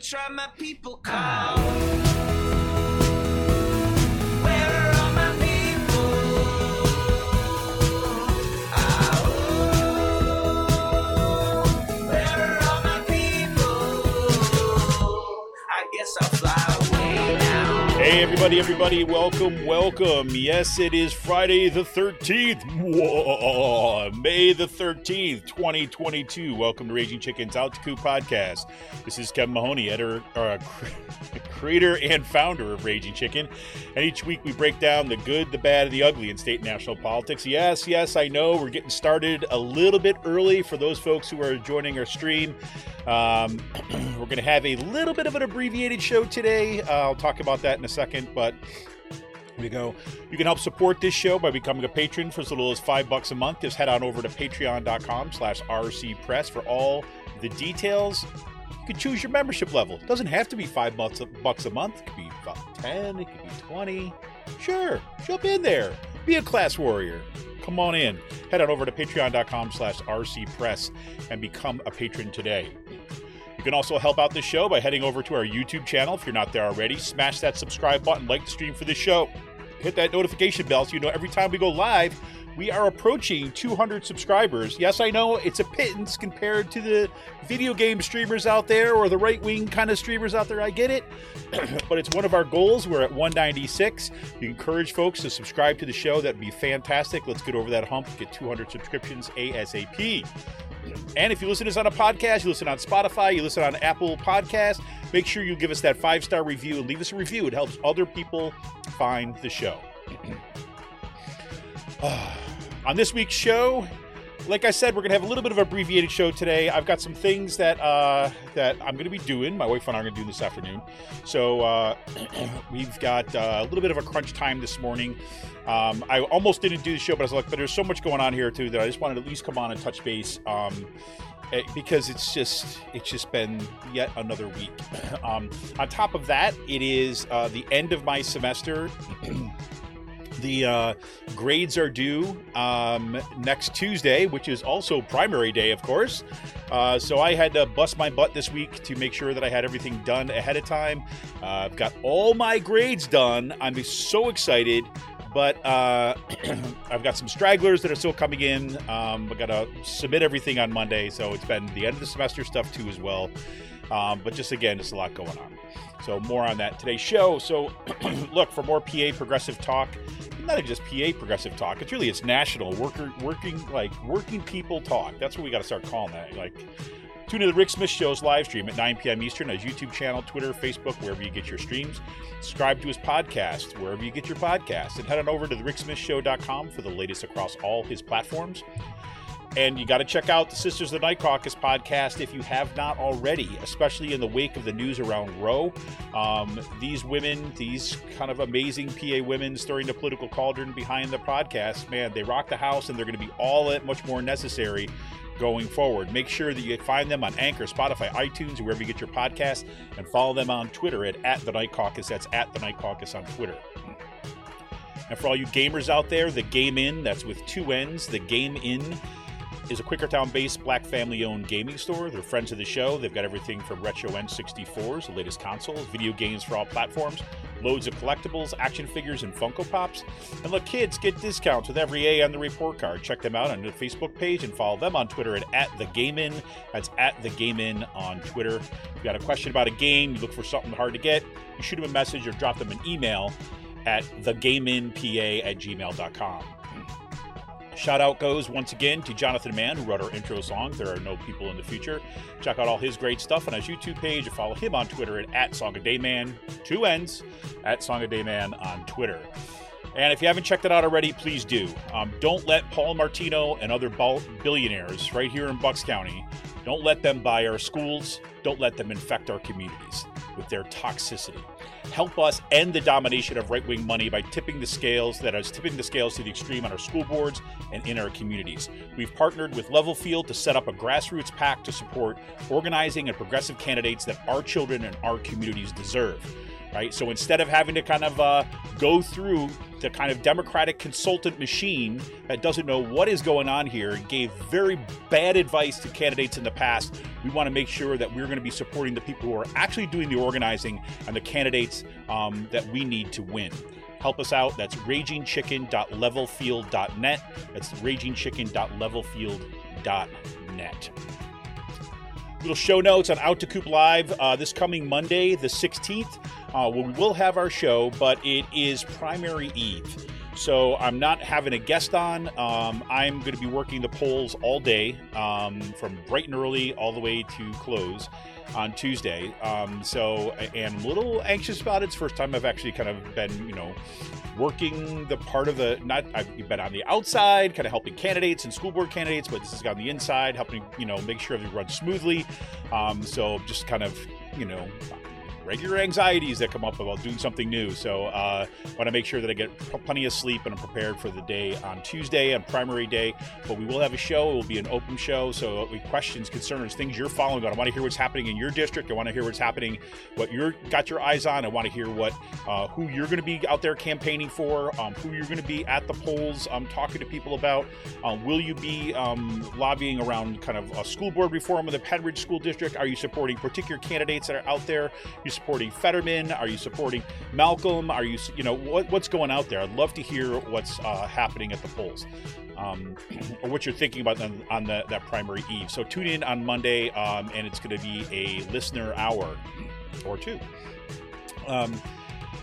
try my people call. Everybody, everybody, welcome, welcome. Yes, it is Friday the 13th. Whoa, May the 13th, 2022. Welcome to Raging Chicken's Altitude Podcast. This is Kevin Mahoney, editor, uh, creator and founder of Raging Chicken. And each week we break down the good, the bad, and the ugly in state and national politics. Yes, yes, I know we're getting started a little bit early for those folks who are joining our stream. Um, we're going to have a little bit of an abbreviated show today. Uh, I'll talk about that in a second, but we go. You can help support this show by becoming a patron for as little as five bucks a month. Just head on over to patreon.com slash rcpress for all the details. You can choose your membership level. It doesn't have to be five bucks a, bucks a month. It could be about 10, it could be 20. Sure, jump in there. Be a class warrior. Come on in. Head on over to patreon.com slash rcpress and become a patron today. You can also help out the show by heading over to our YouTube channel if you're not there already. Smash that subscribe button, like the stream for the show. Hit that notification bell so you know every time we go live, we are approaching 200 subscribers. Yes, I know it's a pittance compared to the video game streamers out there or the right wing kind of streamers out there. I get it. but it's one of our goals. We're at 196. You encourage folks to subscribe to the show. That'd be fantastic. Let's get over that hump, get 200 subscriptions ASAP. And if you listen to us on a podcast, you listen on Spotify, you listen on Apple Podcasts, make sure you give us that five star review and leave us a review. It helps other people find the show. Ah. on this week's show, like I said, we're gonna have a little bit of abbreviated show today. I've got some things that uh, that I'm gonna be doing. My wife and I are gonna do this afternoon. So uh, we've got uh, a little bit of a crunch time this morning. Um, I almost didn't do the show, but I was like, but there's so much going on here too that I just wanted to at least come on and touch base. Um, eh, because it's just it's just been yet another week. Um, on top of that, it is uh, the end of my semester. the uh, grades are due um, next Tuesday, which is also primary day, of course. Uh, so I had to bust my butt this week to make sure that I had everything done ahead of time. Uh, I've got all my grades done. I'm so excited. But uh, I've got some stragglers that are still coming in. Um, I got to submit everything on Monday, so it's been the end of the semester stuff too as well. Um, but just again, just a lot going on. So more on that today's show. So look for more PA progressive talk. Not even just PA progressive talk. It's really it's national worker working like working people talk. That's what we got to start calling that. Like Tune to the Rick Smith Show's live stream at 9 p.m. Eastern on his YouTube channel, Twitter, Facebook, wherever you get your streams. Subscribe to his podcast, wherever you get your podcasts. And head on over to the ricksmithshow.com for the latest across all his platforms. And you got to check out the Sisters of the Night Caucus podcast if you have not already, especially in the wake of the news around Roe. Um, these women, these kind of amazing PA women stirring the political cauldron behind the podcast, man, they rock the house and they're going to be all that much more necessary going forward. Make sure that you find them on Anchor, Spotify, iTunes, wherever you get your podcast, and follow them on Twitter at, at the Night Caucus. That's at the Night Caucus on Twitter. And for all you gamers out there, the Game Inn, that's with two N's, the Game Inn is a Quakertown based black family owned gaming store. They're friends of the show. They've got everything from retro N64s, the latest consoles, video games for all platforms, loads of collectibles, action figures, and Funko Pops. And look, kids get discounts with every A on the report card. Check them out on the Facebook page and follow them on Twitter at, at In. That's at the Game Inn on Twitter. If you got a question about a game, you look for something hard to get, you shoot them a message or drop them an email at thegameinpa at gmail.com. Shout out goes once again to Jonathan Mann, who wrote our intro song, There Are No People in the Future. Check out all his great stuff on his YouTube page and follow him on Twitter at, at Song of Dayman, two N's, at Song of Dayman on Twitter. And if you haven't checked it out already, please do. Um, don't let Paul Martino and other billionaires right here in Bucks County, don't let them buy our schools. Don't let them infect our communities with their toxicity. Help us end the domination of right wing money by tipping the scales that is tipping the scales to the extreme on our school boards and in our communities. We've partnered with Level Field to set up a grassroots pack to support organizing and progressive candidates that our children and our communities deserve. Right? So instead of having to kind of uh, go through the kind of democratic consultant machine that doesn't know what is going on here, gave very bad advice to candidates in the past, we want to make sure that we're going to be supporting the people who are actually doing the organizing and the candidates um, that we need to win. Help us out. That's ragingchicken.levelfield.net. That's ragingchicken.levelfield.net little show notes on Out to Coop Live uh, this coming Monday, the 16th. Uh, we will have our show, but it is primary eve. So I'm not having a guest on. Um, I'm going to be working the polls all day um, from bright and early all the way to close on Tuesday. Um, so, I'm a little anxious about it. It's first time I've actually kind of been, you know, working the part of the not I've been on the outside, kind of helping candidates and school board candidates, but this is on the inside, helping you know make sure everything runs smoothly. Um, so just kind of you know regular anxieties that come up about doing something new. So uh, want to make sure that I get plenty of sleep and I'm prepared for the day on Tuesday on primary day. But we will have a show. It will be an open show. So questions, concerns, things you're following on. I want to hear what's happening in your district. I want to hear what's happening, what you're got your eyes on. I want to hear what uh, who you're going to be out there campaigning for, um, who you're going to be at the polls um, talking to people about. Um, will you be um, lobbying around kind of a school board reform of the Pennridge School District? Are you supporting particular candidates that are out there? You supporting Fetterman? Are you supporting Malcolm? Are you, you know, what, what's going out there? I'd love to hear what's uh, happening at the polls. Um, or what you're thinking about on, on the, that primary eve. So tune in on Monday, um, and it's going to be a listener hour or two. Um,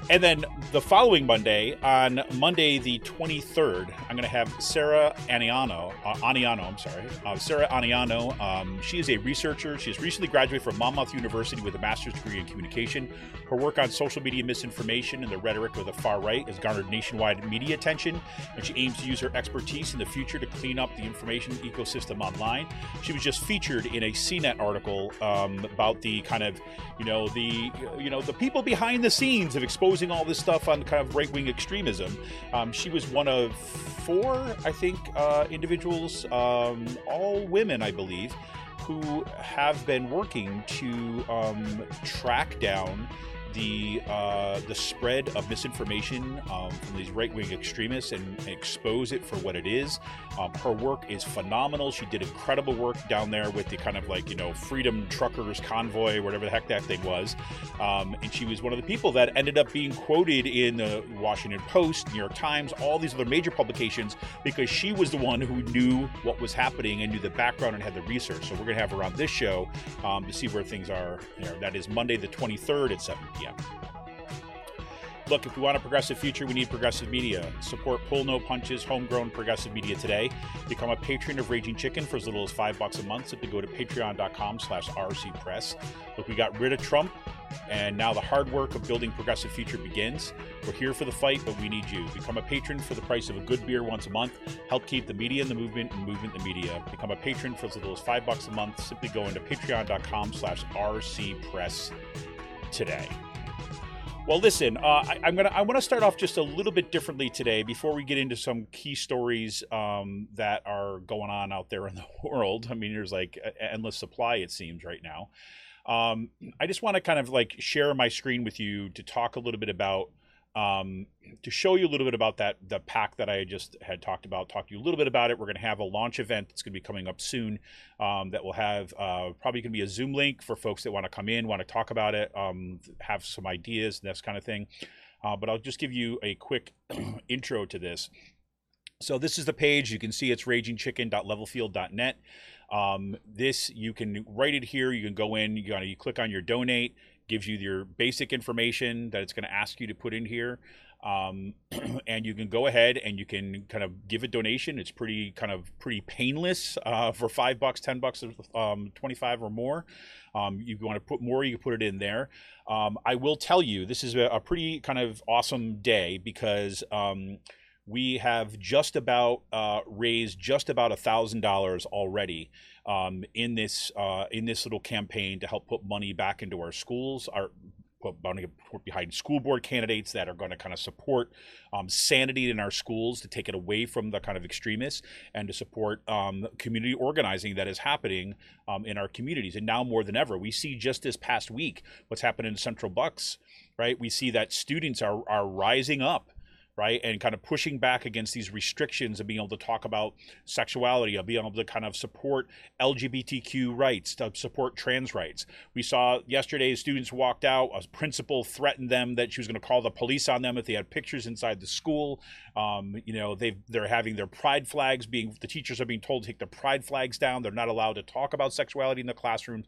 and then the following Monday, on Monday the 23rd, I'm going to have Sarah Aniano. Uh, Aniano, I'm sorry. Uh, Sarah Aniano. Um, she is a researcher. She has recently graduated from Monmouth University with a master's degree in communication. Her work on social media misinformation and the rhetoric of the far right has garnered nationwide media attention, and she aims to use her expertise in the future to clean up the information ecosystem online. She was just featured in a CNET article um, about the kind of, you know, the you know the people behind the scenes of exposing all this stuff on kind of right wing extremism. Um, she was one of four, I think, uh, individuals, um, all women, I believe, who have been working to um, track down the uh, the spread of misinformation um, from these right wing extremists and, expose it for what it is. Um, her work is phenomenal. She did incredible work down there with the kind of like you know Freedom Truckers Convoy, whatever the heck that thing was. Um, and she was one of the people that ended up being quoted in the Washington Post, New York Times, all these other major publications because she was the one who knew what was happening and knew the background and had the research. So we're gonna have her on this show um, to see where things are. You know, that is Monday the 23rd at 7 p.m. Look, if we want a progressive future, we need progressive media. Support Pull No Punches, homegrown progressive media today. Become a patron of Raging Chicken for as little as five bucks a month. Simply go to patreon.com slash rcpress. Look, we got rid of Trump, and now the hard work of building progressive future begins. We're here for the fight, but we need you. Become a patron for the price of a good beer once a month. Help keep the media in the movement and movement the media. Become a patron for as little as five bucks a month. Simply go into patreon.com slash rcpress today. Well, listen, uh, I, am gonna I want to start off just a little bit differently today before we get into some key stories um, that are going on out there in the world. I mean, there's like endless supply it seems right now. Um, I just want to kind of like share my screen with you to talk a little bit about um, to show you a little bit about that the pack that I just had talked about, talk to you a little bit about it. We're going to have a launch event that's going to be coming up soon. Um, that will have uh, probably going to be a Zoom link for folks that want to come in, want to talk about it, um, have some ideas, and this kind of thing. Uh, but I'll just give you a quick intro to this. So this is the page. You can see it's ragingchicken.levelfield.net. Um, this you can write it here. You can go in. You got you click on your donate gives you your basic information that it's going to ask you to put in here. Um, and you can go ahead and you can kind of give a donation. It's pretty kind of pretty painless uh, for five bucks, ten bucks, um, twenty-five or more. Um, you want to put more, you can put it in there. Um, I will tell you, this is a, a, pretty kind of awesome day because um, we have just about uh, raised just about a thousand dollars already um, in this uh, in this little campaign to help put money back into our schools, our put put behind school board candidates that are going to kind of support um, sanity in our schools to take it away from the kind of extremists and to support um, community organizing that is happening um, in our communities. And now more than ever, we see just this past week what's happened in Central Bucks, right? We see that students are are rising up right? And kind of pushing back against these restrictions of being able to talk about sexuality, of being able to kind of support LGBTQ rights, to support trans rights. We saw yesterday students walked out, a principal threatened them that she was going to call the police on them if they had pictures inside the school. Um, you know, they they're having their pride flags being the teachers are being told to take their pride flags down. They're not allowed to talk about sexuality in the classrooms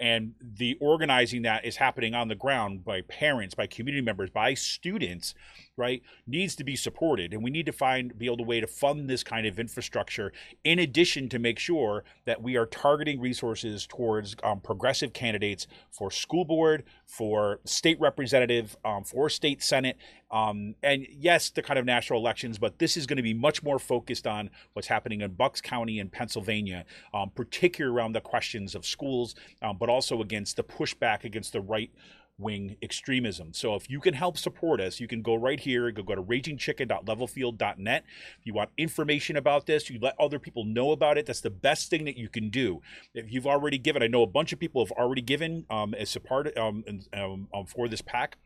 and the organizing that is happening on the ground by parents by community members by students right needs to be supported. And we need to find be able to way to fund this kind of infrastructure in addition to make sure that we are targeting resources towards um, progressive candidates for school board for state representative um, for state senate um, and yes, the kind of national elections, but this is going to be much more focused on what's happening in Bucks County and Pennsylvania, um, particularly around the questions of schools, um, but also against the pushback against the right wing extremism. So if you can help support us, you can go right here, go, go to ragingchicken.levelfield.net. If you want information about this, you let other people know about it. That's the best thing that you can do. If you've already given, I know a bunch of people have already given um, as support um, um, um, for this pack.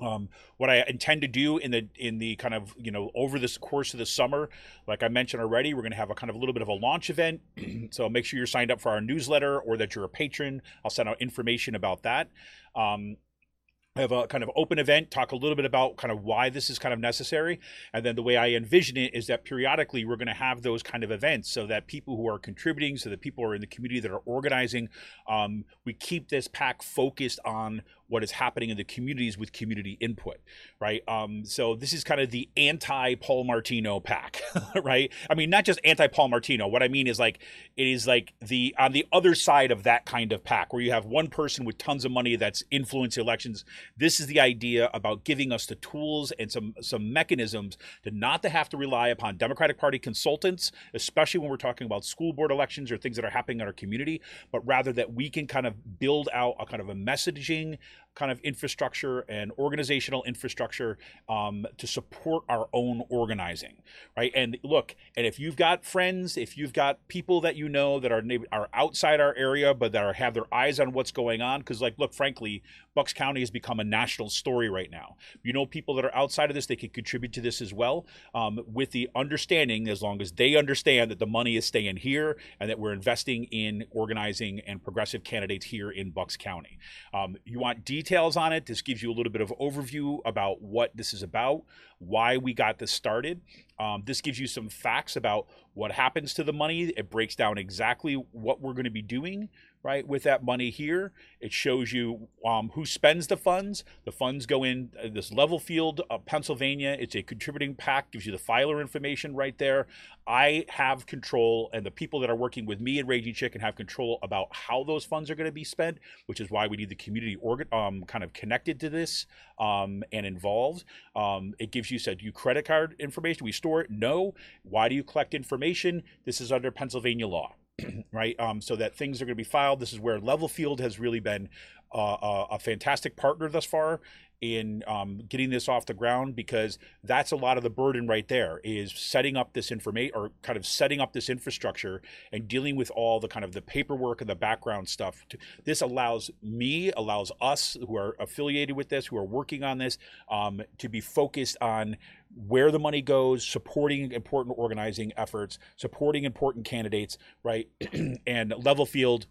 Um, what I intend to do in the in the kind of you know over this course of the summer, like I mentioned already, we're going to have a kind of a little bit of a launch event. so make sure you're signed up for our newsletter or that you're a patron. I'll send out information about that. Um, have a kind of open event, talk a little bit about kind of why this is kind of necessary. And then the way I envision it is that periodically we're going to have those kind of events so that people who are contributing, so that people who are in the community that are organizing, um, we keep this pack focused on what is happening in the communities with community input, right? Um, so this is kind of the anti Paul Martino pack, right? I mean, not just anti Paul Martino. What I mean is like it is like the on the other side of that kind of pack, where you have one person with tons of money that's influencing elections. This is the idea about giving us the tools and some some mechanisms to not to have to rely upon Democratic Party consultants, especially when we're talking about school board elections or things that are happening in our community, but rather that we can kind of build out a kind of a messaging kind of infrastructure and organizational infrastructure um, to support our own organizing, right? And look, and if you've got friends, if you've got people that you know that are are outside our area but that are have their eyes on what's going on, because like, look, frankly, Bucks County has become a national story right now. You know, people that are outside of this, they can contribute to this as well, um, with the understanding, as long as they understand that the money is staying here and that we're investing in organizing and progressive candidates here in Bucks County. Um, you want details details on it. This gives you a little bit of overview about what this is about, why we got this started. Um, this gives you some facts about what happens to the money. It breaks down exactly what we're going to be doing right with that money here. It shows you um, who spends the funds. The funds go in uh, this level field of pennsylvania. It's a contributing pack gives you the filer information right there. I have control and the people that are working with me and raging chicken have control about how those funds are going to be spent which is why we need the community organ um, kind of connected to this um, and involved. Um, it gives you said you credit card information we store it no why do you collect information this is under pennsylvania law right? Um, so that things are going to be filed. This is where Level Field has really been uh, a, a, fantastic partner thus far in um, getting this off the ground because that's a lot of the burden right there is setting up this information or kind of setting up this infrastructure and dealing with all the kind of the paperwork and the background stuff this allows me allows us who are affiliated with this who are working on this um, to be focused on where the money goes supporting important organizing efforts supporting important candidates right? And level field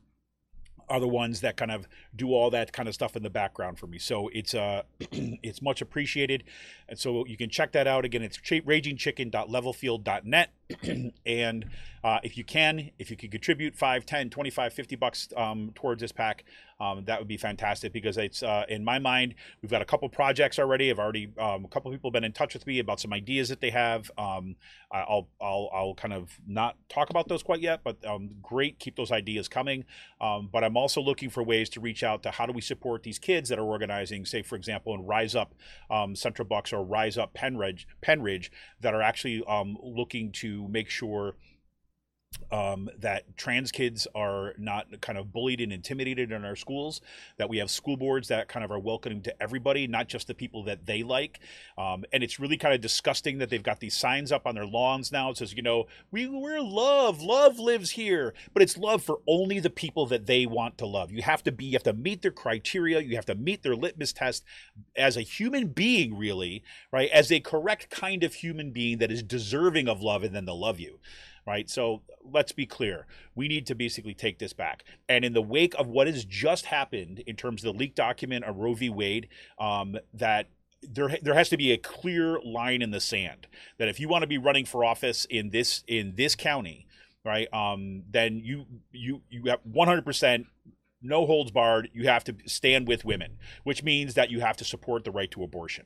are the ones that kind of do all that kind of stuff in the background for me. So it's uh it's much appreciated. And so you can check that out again. It's ragingchicken.levelfield.net. and uh, if you can, if you can contribute 5, 10, 25, 50 bucks um, towards this pack, um, that would be fantastic because it's uh, in my mind we've got a couple projects already. I've already um, a couple people have been in touch with me about some ideas that they have. Um, I'll I'll I'll kind of not talk about those quite yet, but um, great, keep those ideas coming. Um, but I'm also looking for ways to reach out to how do we support these kids that are organizing, say for example, in Rise Up Central Bucks or Rise Up Pennridge, Pennridge that are actually looking to make sure um, that trans kids are not kind of bullied and intimidated in our schools, that we have school boards that kind of are welcoming to everybody, not just the people that they like. Um, and it's really kind of disgusting that they've got these signs up on their lawns now. It says, you know, we, we're love, love lives here, but it's love for only the people that they want to love. You have to be, you have to meet their criteria, you have to meet their litmus test as a human being, really, right? As a correct kind of human being that is deserving of love, and then they'll love you right? So let's be clear. We need to basically take this back. And in the wake of what has just happened in terms of the leaked document of Roe v. Wade, um, that there there has to be a clear line in the sand that if you want to be running for office in this in this county, right, um, then you you you have 100 percent no holds barred. You have to stand with women, which means that you have to support the right to abortion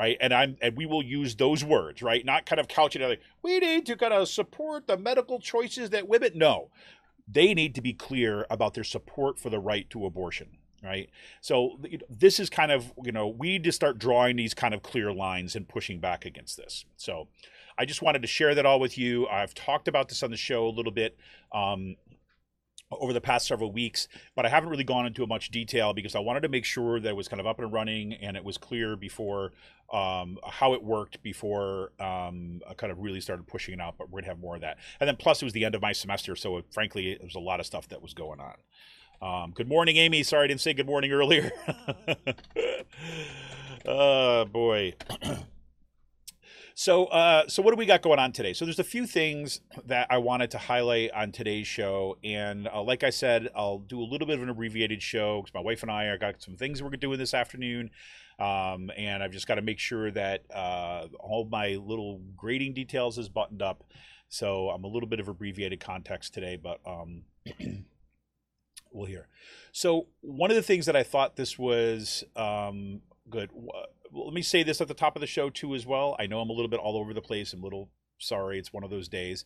right? And I'm and we will use those words, right? Not kind of couch it like we need to kind of support the medical choices that women. No, they need to be clear about their support for the right to abortion, right? So this is kind of you know we need to start drawing these kind of clear lines and pushing back against this. So. I just wanted to share that all with you. I've talked about this on the show a little bit. Um, over the past several weeks, but I haven't really gone into much detail because I wanted to make sure that it was kind of up and running and it was clear before um, how it worked before um, I kind of really started pushing it out. But we're gonna have more of that. And then plus it was the end of my semester, so it, frankly, it was a lot of stuff that was going on. Um, good morning, Amy. Sorry I didn't say good morning earlier. oh boy. So, uh, so what do we got going on today? So, there's a few things that I wanted to highlight on today's show, and uh, like I said, I'll do a little bit of an abbreviated show because my wife and I are got some things we're doing this afternoon, um, and I've just got to make sure that uh, all my little grading details is buttoned up. So, I'm a little bit of abbreviated context today, but um, we'll hear. So, one of the things that I thought this was um, good let me say this at the top of the show too as well. I know I'm a little bit all over the place. I'm a little sorry. It's one of those days.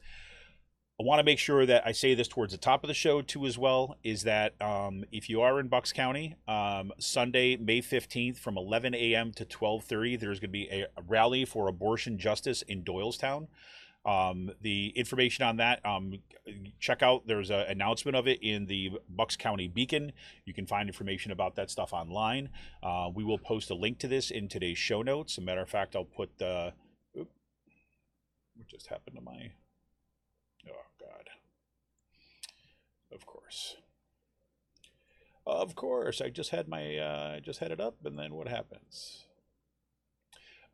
I want to make sure that I say this towards the top of the show too as well. Is that um, if you are in Bucks County, um, Sunday, May 15th, from 11 a.m. to 12:30, there's going to be a rally for abortion justice in Doylestown. Um, the information on that, um, check out. There's an announcement of it in the Bucks County Beacon. You can find information about that stuff online. Uh, we will post a link to this in today's show notes. As a matter of fact, I'll put the. What just happened to my? Oh God! Of course. Of course, I just had my uh, I just had it up, and then what happens?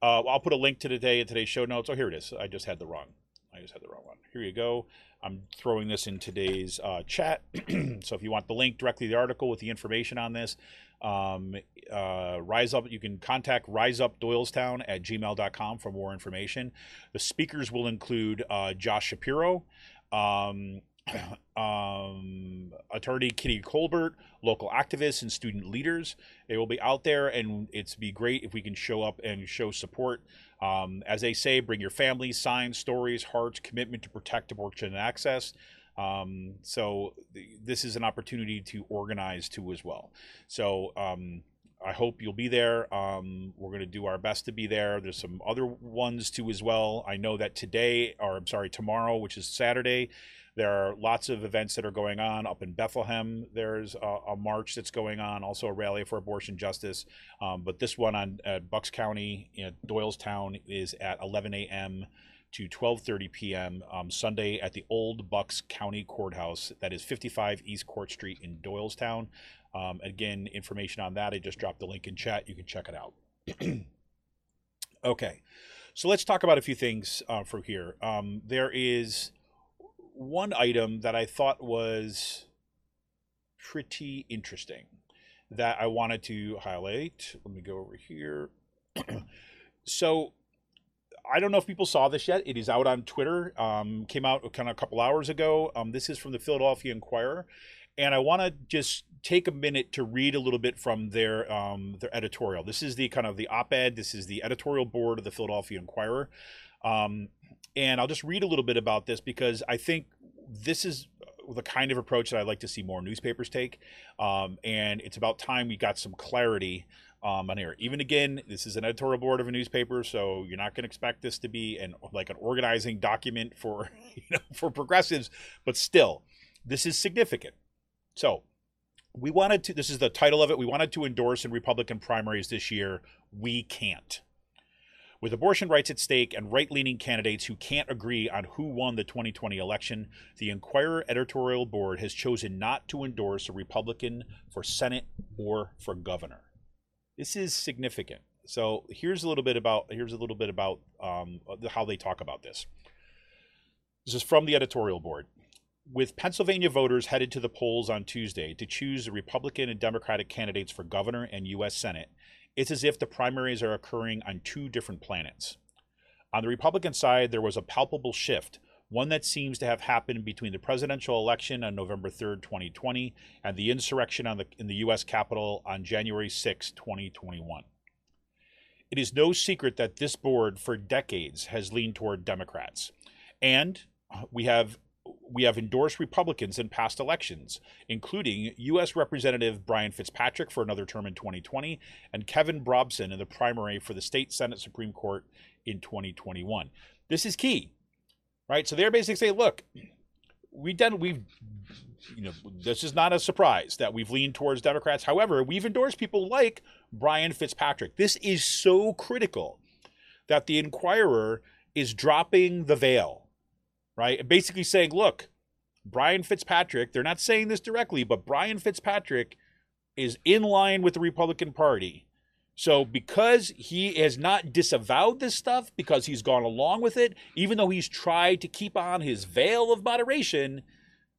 Uh, I'll put a link to today in today's show notes. Oh, here it is. I just had the wrong. I just had the wrong one. Here you go. I'm throwing this in today's uh, chat. so if you want the link directly to the article with the information on this, um, uh, Rise Up, you can contact Rise Up Doylestown at gmail.com for more information. The speakers will include uh, Josh Shapiro, um, um, attorney Kitty Colbert, local activists and student leaders. They will be out there, and it's be great if we can show up and show support. Um, as they say, bring your family, signs, stories, hearts, commitment to protect abortion and access. Um, so th- this is an opportunity to organize too as well. So um, I hope you'll be there. Um, we're going to do our best to be there. There's some other ones too as well. I know that today, or I'm sorry, tomorrow, which is Saturday, there are lots of events that are going on up in Bethlehem. There's a, a march that's going on, also a rally for abortion justice. Um, but this one on uh, Bucks County, Doylestown, is at 11 a.m. to 12:30 p.m. Um, Sunday at the Old Bucks County Courthouse. That is 55 East Court Street in Doylestown. Um, again, information on that. I just dropped the link in chat. You can check it out. okay, so let's talk about a few things uh, for here. Um, there is one item that I thought was pretty interesting that I wanted to highlight. Let me go over here. so I don't know if people saw this yet. It is out on Twitter. Um, came out kind of a couple hours ago. Um, this is from the Philadelphia Inquirer, and I want to just take a minute to read a little bit from their um, their editorial. This is the kind of the op-ed. This is the editorial board of the Philadelphia Inquirer. And I'll just read a little bit about this because I think this is the kind of approach that I'd like to see more newspapers take. Um, and it's about time we got some clarity um, on here. Even again, this is an editorial board of a newspaper, so you're not going to expect this to be an like an organizing document for you know for progressives, but still, this is significant. So we wanted to. This is the title of it. We wanted to endorse in Republican primaries this year. We can't. With abortion rights at stake and right leaning candidates who can't agree on who won the 2020 election, the Inquirer editorial board has chosen not to endorse a Republican for Senate or for governor. This is significant. So here's a little bit about here's a little bit about um, how they talk about this. This is from the editorial board. With Pennsylvania voters headed to the polls on Tuesday to choose the Republican and Democratic candidates for governor and U.S. Senate, it's as if the primaries are occurring on two different planets. On the Republican side, there was a palpable shift, one that seems to have happened between the presidential election on November 3rd, 2020, and the insurrection the, in the U.S. Capitol on January 6, 2021. It is no secret that this board, for decades, has leaned toward Democrats. And uh, we have we have endorsed Republicans in past elections, including U.S. Representative Brian Fitzpatrick for another term in 2020 and Kevin Brobson in the primary for the state Senate Supreme Court in 2021. This is key, right? So they're basically saying, look, we've done, we've, you know, this is not a surprise that we've leaned towards Democrats. However, we've endorsed people like Brian Fitzpatrick. This is so critical that the Inquirer is dropping the veil right? Basically saying, look, Brian Fitzpatrick, they're not saying this directly, but Brian Fitzpatrick is in line with the Republican Party. So because he has not disavowed this stuff, because he's gone along with it, even though he's tried to keep on his veil of moderation,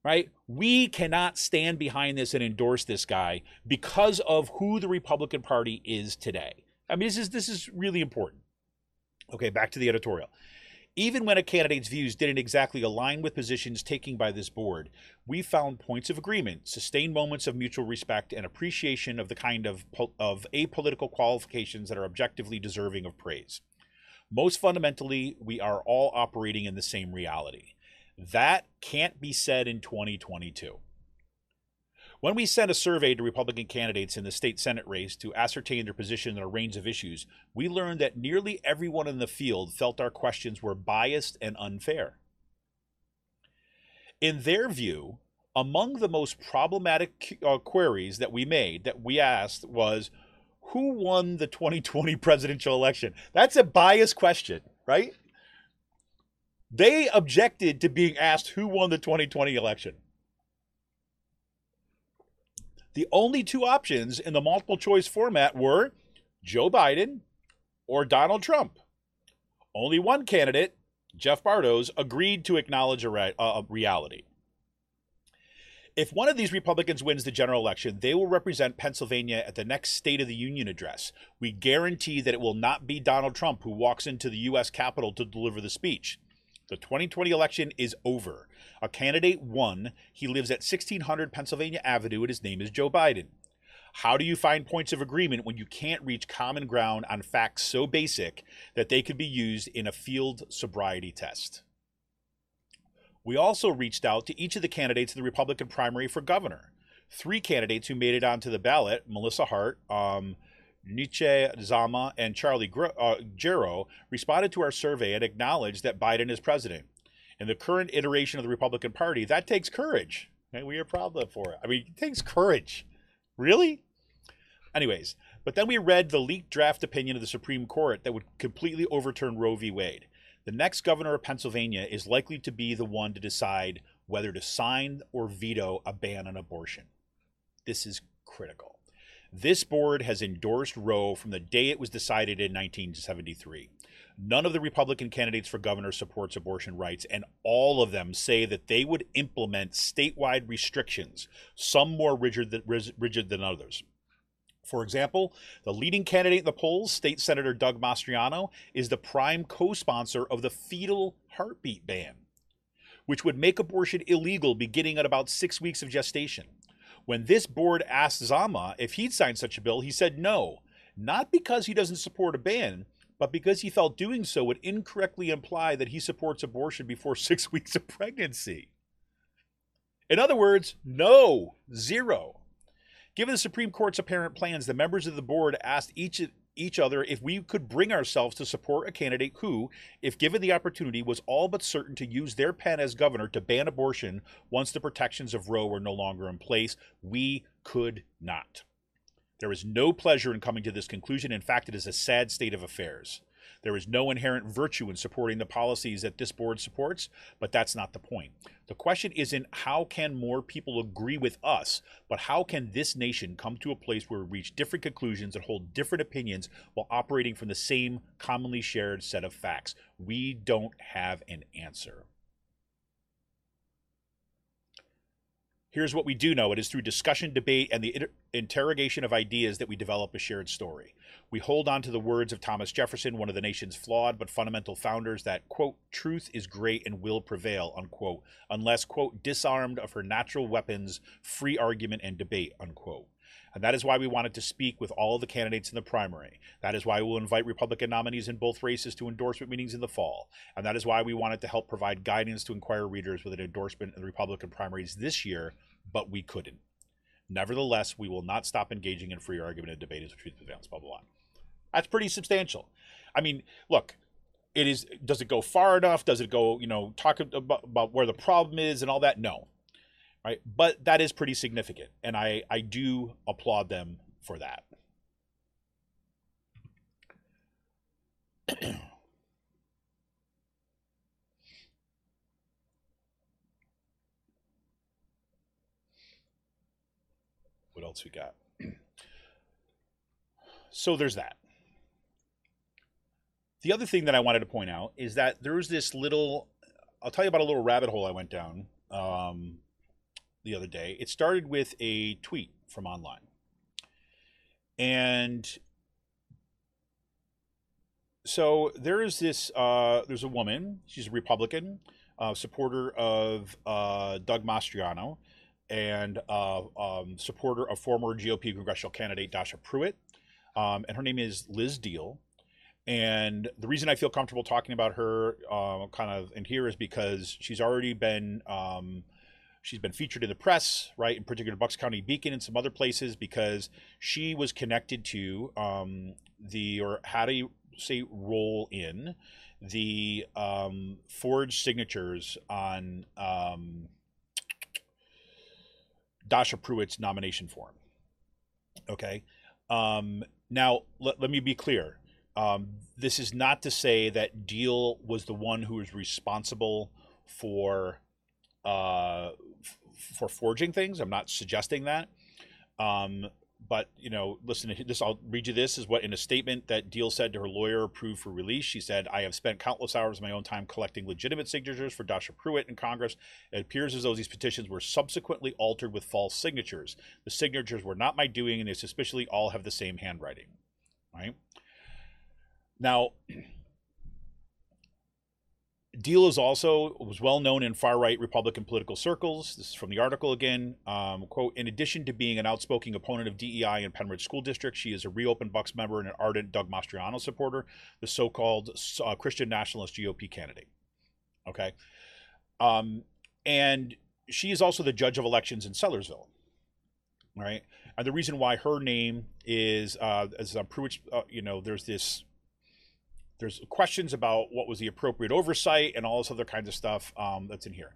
right? We cannot stand behind this and endorse this guy because of who the Republican Party is today. I mean, this is this is really important. Okay, back to the editorial. Even when a candidate's views didn't exactly align with positions taken by this board, we found points of agreement, sustained moments of mutual respect, and appreciation of the kind of, of apolitical qualifications that are objectively deserving of praise. Most fundamentally, we are all operating in the same reality. That can't be said in 2022. When we sent a survey to Republican candidates in the state Senate race to ascertain their position on a range of issues, we learned that nearly everyone in the field felt our questions were biased and unfair. In their view, among the most problematic uh, queries that we made, that we asked, was who won the 2020 presidential election? That's a biased question, right? They objected to being asked who won the 2020 election. The only two options in the multiple choice format were Joe Biden or Donald Trump. Only one candidate, Jeff Bartos, agreed to acknowledge a, re- uh, a reality. If one of these Republicans wins the general election, they will represent Pennsylvania at the next State of the Union address. We guarantee that it will not be Donald Trump who walks into the U.S. Capitol to deliver the speech. The 2020 election is over. A candidate won. He lives at 1600 Pennsylvania Avenue, and his name is Joe Biden. How do you find points of agreement when you can't reach common ground on facts so basic that they could be used in a field sobriety test? We also reached out to each of the candidates in the Republican primary for governor. Three candidates who made it onto the ballot Melissa Hart, um, Nche Zama, and Charlie Gro- uh, Gerow responded to our survey and acknowledged that Biden is president. In the current iteration of the Republican Party, that takes courage. And we are proud of for it. I mean, it takes courage. Really? Anyways, but then we read the leaked draft opinion of the Supreme Court that would completely overturn Roe v. Wade. The next governor of Pennsylvania is likely to be the one to decide whether to sign or veto a ban on abortion. This is critical. This board has endorsed Roe from the day it was decided in 1973. None of the Republican candidates for governor supports abortion rights, and all of them say that they would implement statewide restrictions, some more rigid than, rigid than others. For example, the leading candidate in the polls, State Senator Doug Mastriano, is the prime co sponsor of the fetal heartbeat ban, which would make abortion illegal beginning at about six weeks of gestation. When this board asked Zama if he'd sign such a bill, he said no, not because he doesn't support a ban, but because he felt doing so would incorrectly imply that he supports abortion before six weeks of pregnancy. In other words, no, zero. Given the Supreme Court's apparent plans, the members of the board asked each each other if we could bring ourselves to support a candidate who, if given the opportunity, was all but certain to use their pen as governor to ban abortion once the protections of Roe were no longer in place. We could not. There is no pleasure in coming to this conclusion. In fact, it is a sad state of affairs. There is no inherent virtue in supporting the policies that this board supports, but that's not the point. The question isn't how can more people agree with us, but how can this nation come to a place where we reach different conclusions and hold different opinions while operating from the same commonly shared set of facts? We don't have an answer. Here's what we do know it is through discussion, debate, and the inter- interrogation of ideas that we develop a shared story. We hold on to the words of Thomas Jefferson, one of the nation's flawed but fundamental founders, that, quote, truth is great and will prevail, unquote, unless, quote, disarmed of her natural weapons, free argument and debate, unquote. And that is why we wanted to speak with all the candidates in the primary. That is why we'll invite Republican nominees in both races to endorsement meetings in the fall. And that is why we wanted to help provide guidance to Inquirer readers with an endorsement in the Republican primaries this year, but we couldn't. Nevertheless, we will not stop engaging in free argument and debate as the truth prevails, blah, blah, blah. That's pretty substantial. I mean, look, it is, does it go far enough? Does it go, you know, talk about, about where the problem is and all that? No right? But that is pretty significant and i i do applaud them for that. What else we got? So there's that. The other thing that i wanted to point out is that there's this little i'll tell you about a little rabbit hole i went down um, the other day. It started with a tweet from online. And so there is this uh, there's a woman, she's a Republican, uh, supporter of uh, Doug Mastriano, and uh, um, supporter of former GOP congressional candidate Dasha Pruitt. Um, and her name is Liz Deal. And the reason I feel comfortable talking about her uh, kind of in here is because she's already been um, She's been featured in the press, right, in particular Bucks County Beacon and some other places because she was connected to um, the, or how do you say, roll in the um, forged signatures on um, Dasha Pruitt's nomination form. Okay. Um, now, let, let me be clear. Um, this is not to say that Deal was the one who was responsible for uh, for forging things. I'm not suggesting that. Um, but you know, listen to this. I'll read you this. Is what in a statement that Deal said to her lawyer approved for release. She said, "I have spent countless hours of my own time collecting legitimate signatures for Dasha Pruitt in Congress. It appears as though these petitions were subsequently altered with false signatures. The signatures were not my doing, and they suspiciously all have the same handwriting." Right now. Deal is also was well known in far right Republican political circles. This is from the article again. Um, quote: In addition to being an outspoken opponent of DEI in Pennridge School District, she is a reopened Bucks member and an ardent Doug Mastriano supporter, the so-called uh, Christian nationalist GOP candidate. Okay, um, and she is also the judge of elections in Sellersville. Right, and the reason why her name is uh, as uh, Pruitt, uh, you know, there's this there's questions about what was the appropriate oversight and all this other kinds of stuff um, that's in here.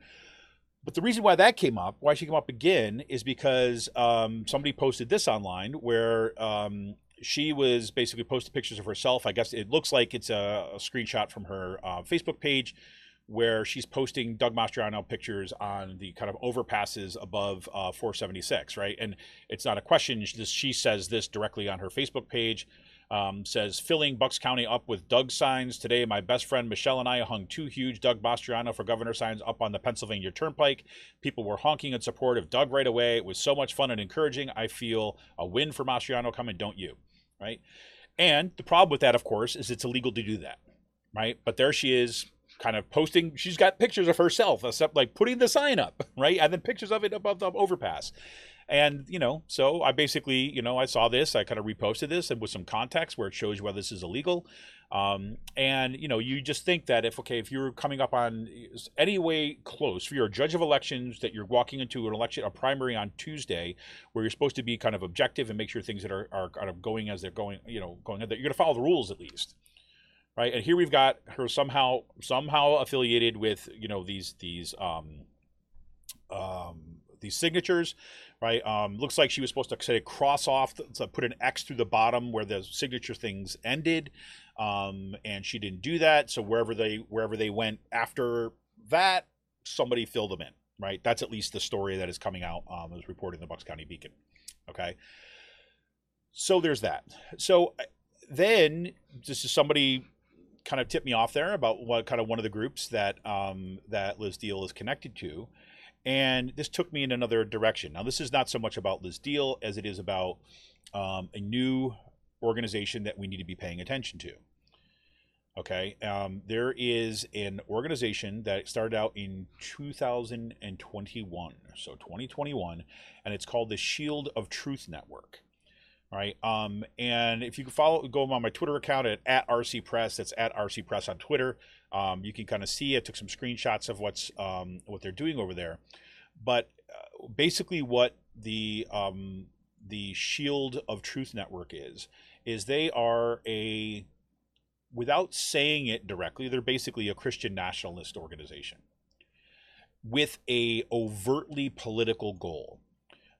But the reason why that came up, why she came up again, is because um, somebody posted this online where um, she was basically posting pictures of herself. I guess it looks like it's a, a screenshot from her uh, Facebook page where she's posting Doug Mastriano pictures on the kind of overpasses above uh, 476, right? And it's not a question. She, she says this directly on her Facebook page. Um, says filling Bucks County up with Doug signs today. My best friend Michelle and I hung two huge Doug Mastriano for governor signs up on the Pennsylvania Turnpike. People were honking in support of Doug right away. It was so much fun and encouraging. I feel a win for Mastriano coming, don't you? Right. And the problem with that, of course, is it's illegal to do that. Right. But there she is, kind of posting. She's got pictures of herself, except like putting the sign up, right, and then pictures of it above the overpass. And you know, so I basically, you know, I saw this, I kind of reposted this, and with some context where it shows you whether this is illegal. Um, and you know, you just think that if okay, if you're coming up on any way close, if you're a judge of elections, that you're walking into an election, a primary on Tuesday, where you're supposed to be kind of objective and make sure things that are, are kind of going as they're going, you know, going that you're going to follow the rules at least, right? And here we've got her somehow somehow affiliated with you know these these um, um, these signatures, right? Um, looks like she was supposed to say cross off, to put an X through the bottom where the signature things ended, um, and she didn't do that. So wherever they wherever they went after that, somebody filled them in, right? That's at least the story that is coming out. Um, as reported in the Bucks County Beacon. Okay, so there's that. So uh, then this is somebody kind of tipped me off there about what kind of one of the groups that um, that Liz Deal is connected to, and this took me in another direction. Now, this is not so much about Liz Deal as it is about um, a new organization that we need to be paying attention to. Okay, um, there is an organization that started out in 2021, so 2021, and it's called the Shield of Truth Network. All right, um, and if you can follow, go on my Twitter account at, at RC Press. That's at RC Press on Twitter. Um, you can kind of see. I took some screenshots of what's um, what they're doing over there, but uh, basically, what the um, the Shield of Truth Network is is they are a without saying it directly, they're basically a Christian nationalist organization with a overtly political goal.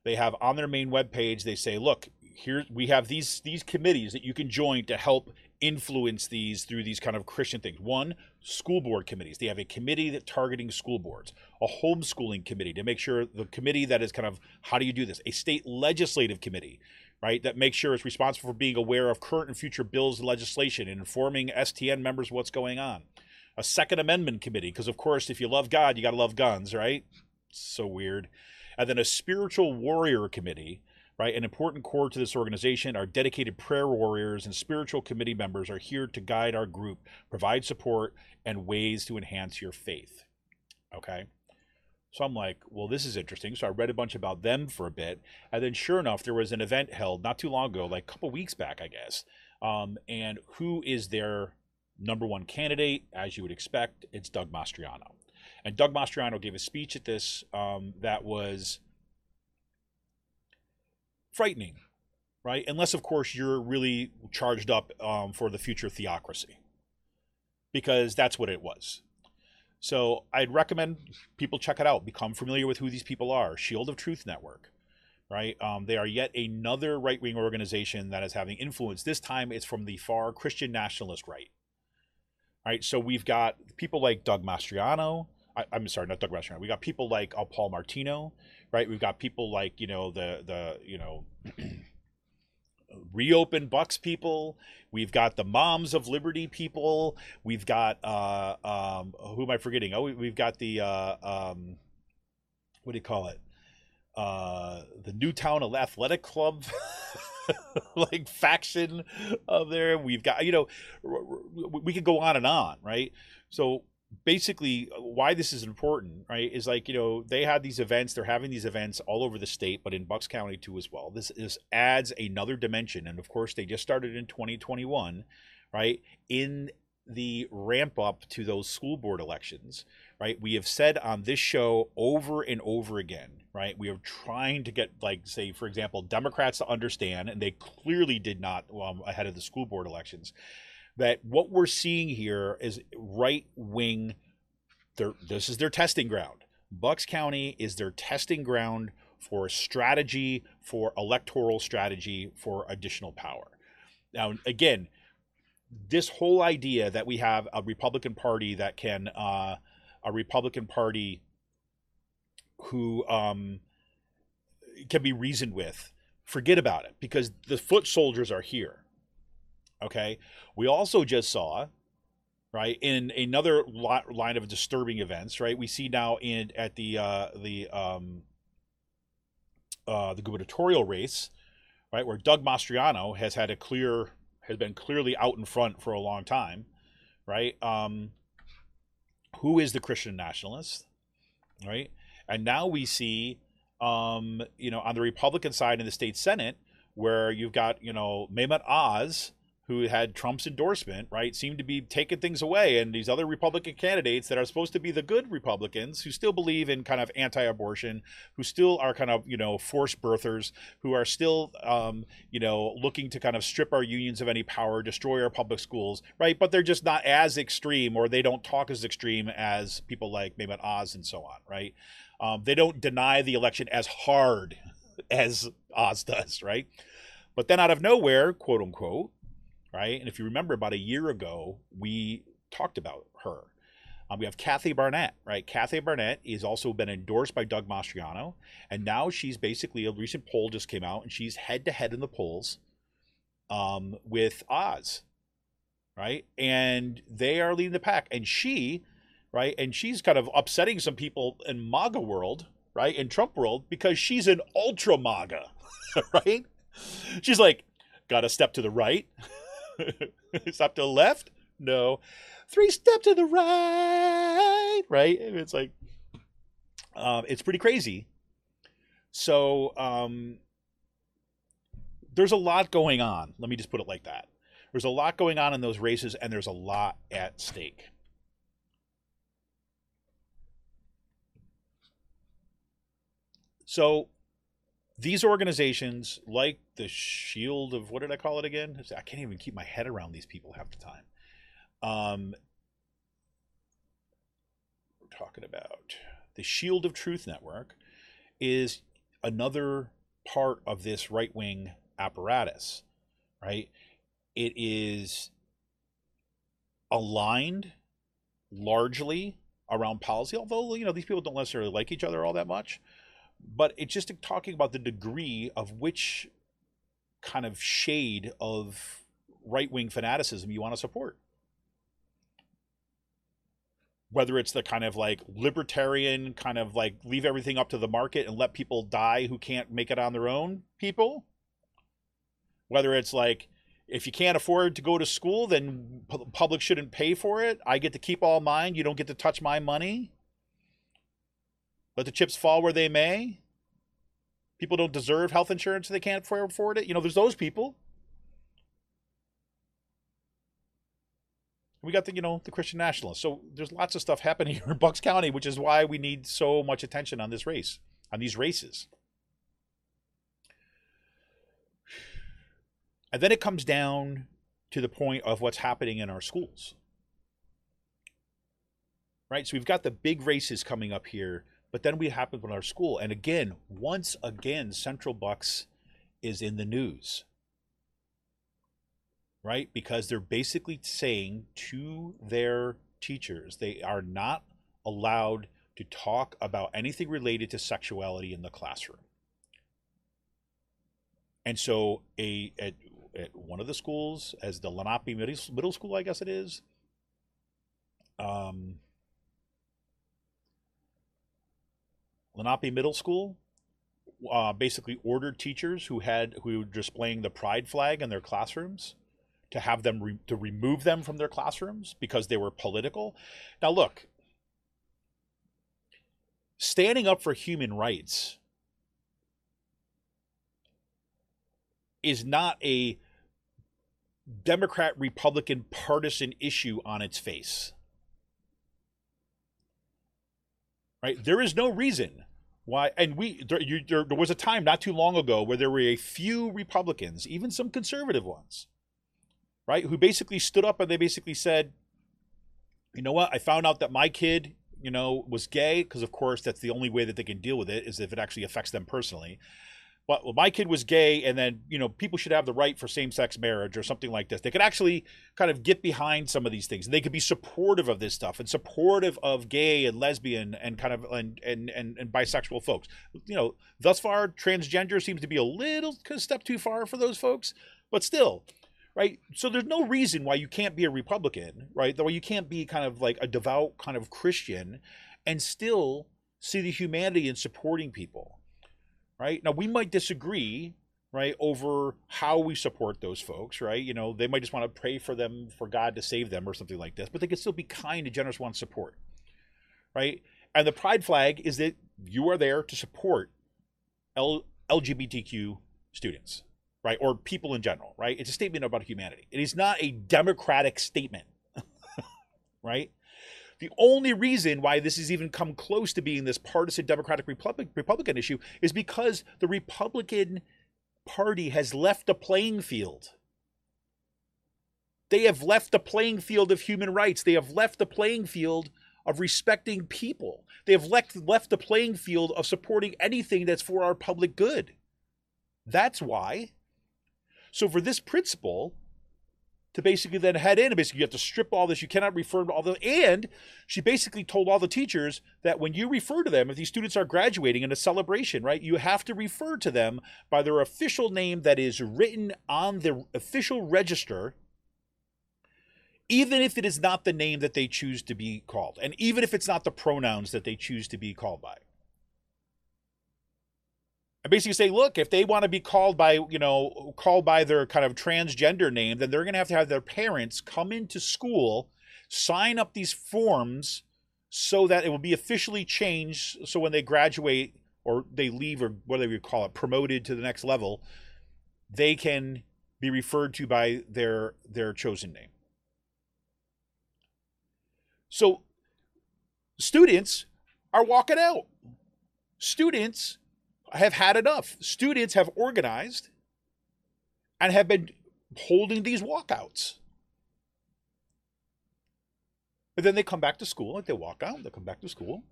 They have on their main webpage, they say, look, here we have these these committees that you can join to help influence these through these kind of Christian things. One, school board committees. They have a committee that targeting school boards, a homeschooling committee to make sure the committee that is kind of how do you do this? A state legislative committee, right, that makes sure it's responsible for being aware of current and future bills and legislation and informing STN members what's going on. A Second Amendment committee, because of course, if you love God, you got to love guns, right? So weird. And then a spiritual warrior committee right? An important core to this organization, our dedicated prayer warriors and spiritual committee members are here to guide our group, provide support, and ways to enhance your faith. Okay? So I'm like, well, this is interesting. So I read a bunch about them for a bit. And then sure enough, there was an event held not too long ago, like a couple weeks back, I guess. Um, and who is their number one candidate? As you would expect, it's Doug Mastriano. And Doug Mastriano gave a speech at this um, that was frightening, right? Unless, of course, you're really charged up um, for the future theocracy, because that's what it was. So I'd recommend people check it out, become familiar with who these people are. Shield of Truth Network, right? Um, they are yet another right wing organization that is having influence. This time it's from the far Christian nationalist right. Right. So we've got people like Doug Mastriano. I, am sorry, not Doug Mastriano. We got people like uh, Paul Martino right? We've got people like you know the the you know reopen Bucks people. We've got the Moms of Liberty people. We've got uh, um, who am I forgetting? Oh, we've got the uh, um, what do you call it? Uh, the Newtown Athletic Club. like faction of there we've got you know we could go on and on right so basically uh, why this is important right is like you know they had these events they're having these events all over the state but in bucks county too as well. This is adds another dimension and of course they just started in 2021 right in the ramp up to those school board elections right? We have said on this show over and over again right we are trying to get like say for example democrats to understand and they clearly did not um, ahead of the school board elections that what we're seeing here is right wing. This is their testing ground. Bucks County is their testing ground for strategy, for electoral strategy, for additional power. Now, again, this whole idea that we have a Republican Party that can, uh, a Republican Party who um, can be reasoned with, forget about it because the foot soldiers are here. Okay. We also just saw, right, in another line of disturbing events, right? We see now in at the uh, the um, uh, the gubernatorial race, right, where Doug Mastriano has had a clear has been clearly out in front for a long time, right? Um, who is the Christian nationalist, right? And now we see um, you know, on the Republican side in the state Senate, where you've got, you know, Mehmet Oz, who had Trump's endorsement, right, seem to be taking things away. And these other Republican candidates that are supposed to be the good Republicans who still believe in kind of anti abortion, who still are kind of, you know, forced birthers, who are still, um, you know, looking to kind of strip our unions of any power, destroy our public schools, right? But they're just not as extreme or they don't talk as extreme as people like Mehmet Oz and so on, right? Um, they don't deny the election as hard as Oz does, right? But then out of nowhere, quote unquote, right? And if you remember, about a year ago, we talked about her. Um, we have Kathy Barnett, right? Kathy Barnett is also been endorsed by Doug Mastriano, and now she's basically a recent poll just came out, and she's head to head in the polls um, with Oz, right? And they are leading the pack, and she, right? And she's kind of upsetting some people in MAGA world, right? In Trump world because she's an ultra MAGA, right? She's like, got to step to the right. step to the left? No. Three step to the right, right? It's like, um, it's pretty crazy. So um, there's a lot going on. Let me just put it like that. There's a lot going on in those races, and there's a lot at stake. So these organizations, like the Shield of what did I call it again? I can't even keep my head around these people half the time. Um, we're talking about the Shield of Truth Network is another part of this right wing apparatus, right? It is aligned largely around policy, although you know these people don't necessarily like each other all that much but it's just talking about the degree of which kind of shade of right wing fanaticism you want to support. Whether it's the kind of like libertarian, kind of like leave everything up to the market and let people die who can't make it on their own people. Whether it's like, if you can't afford to go to school, then public shouldn't pay for it. I get to keep all mine. You don't get to touch my money. Let the chips fall where they may. People don't deserve health insurance they can't afford it. You know, there's those people. We got the, you know, the Christian nationalists. So there's lots of stuff happening here in Bucks County, which is why we need so much attention on this race, on these races. And then it comes down to the point of what's happening in our schools. Right? So we've got the big races coming up here but then we happened with our school. And again, once again, Central Bucks is in the news. Right? Because they're basically saying to their teachers, they are not allowed to talk about anything related to sexuality in the classroom. And so, a at, at one of the schools, as the Lenape Middle, Middle School, I guess it is, um, Lenape Middle School uh, basically ordered teachers who had who were displaying the pride flag in their classrooms to have them re- to remove them from their classrooms because they were political. Now look, standing up for human rights is not a Democrat Republican partisan issue on its face. Right? There is no reason why and we there, you, there, there was a time not too long ago where there were a few republicans even some conservative ones right who basically stood up and they basically said you know what? I found out that my kid you know was gay because of course that's the only way that they can deal with it is if it actually affects them personally well, my kid was gay, and then you know people should have the right for same-sex marriage or something like this. They could actually kind of get behind some of these things, and they could be supportive of this stuff and supportive of gay and lesbian and kind of and and and, and bisexual folks. You know, thus far, transgender seems to be a little step too far for those folks, but still, right? So there's no reason why you can't be a Republican, right? Though you can't be kind of like a devout kind of Christian and still see the humanity in supporting people right? Now we might disagree, right, over how we support those folks, right? You know, they might just want to pray for them for God to save them or something like this, but they can still be kind and generous, want support, right? And the pride flag is that you are there to support L- LGBTQ students, right? Or people in general, right? It's a statement about humanity. It is not a democratic statement, right? The only reason why this has even come close to being this partisan Democratic Republic, Republican issue is because the Republican Party has left the playing field. They have left the playing field of human rights. They have left the playing field of respecting people. They have left, left the playing field of supporting anything that's for our public good. That's why. So, for this principle to basically then head in and basically you have to strip all this, you cannot refer to all the, and she basically told all the teachers that when you refer to them, if these students are graduating in a celebration, right, you have to refer to them by their official name that is written on the official register even if it is not the name that they choose to be called, and even if it's not the pronouns that they choose to be called by. I basically say, look, if they want to be called by, you know, called by their kind of transgender name, then they're going to have to have their parents come into school, sign up these forms so that it will be officially changed. So when they graduate or they leave or whatever you call it, promoted to the next level, they can be referred to by their their chosen name. So students are walking out. Students have had enough. Students have organized and have been holding these walkouts. And then they come back to school, like they walk out, they come back to school.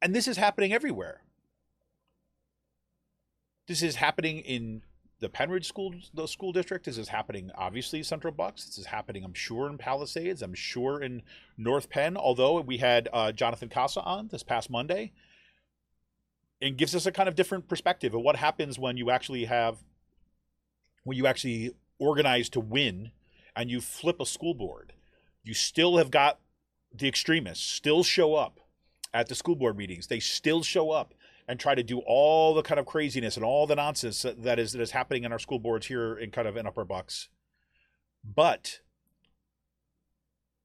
And this is happening everywhere. This is happening in the Pennridge school the school district. This is happening obviously Central Bucks. This is happening, I'm sure, in Palisades. I'm sure in North Penn. Although we had uh, Jonathan Casa on this past Monday, and gives us a kind of different perspective of what happens when you actually have when you actually organize to win and you flip a school board. You still have got the extremists still show up at the school board meetings. They still show up and try to do all the kind of craziness and all the nonsense that is that is happening in our school boards here in kind of in Upper Bucks. But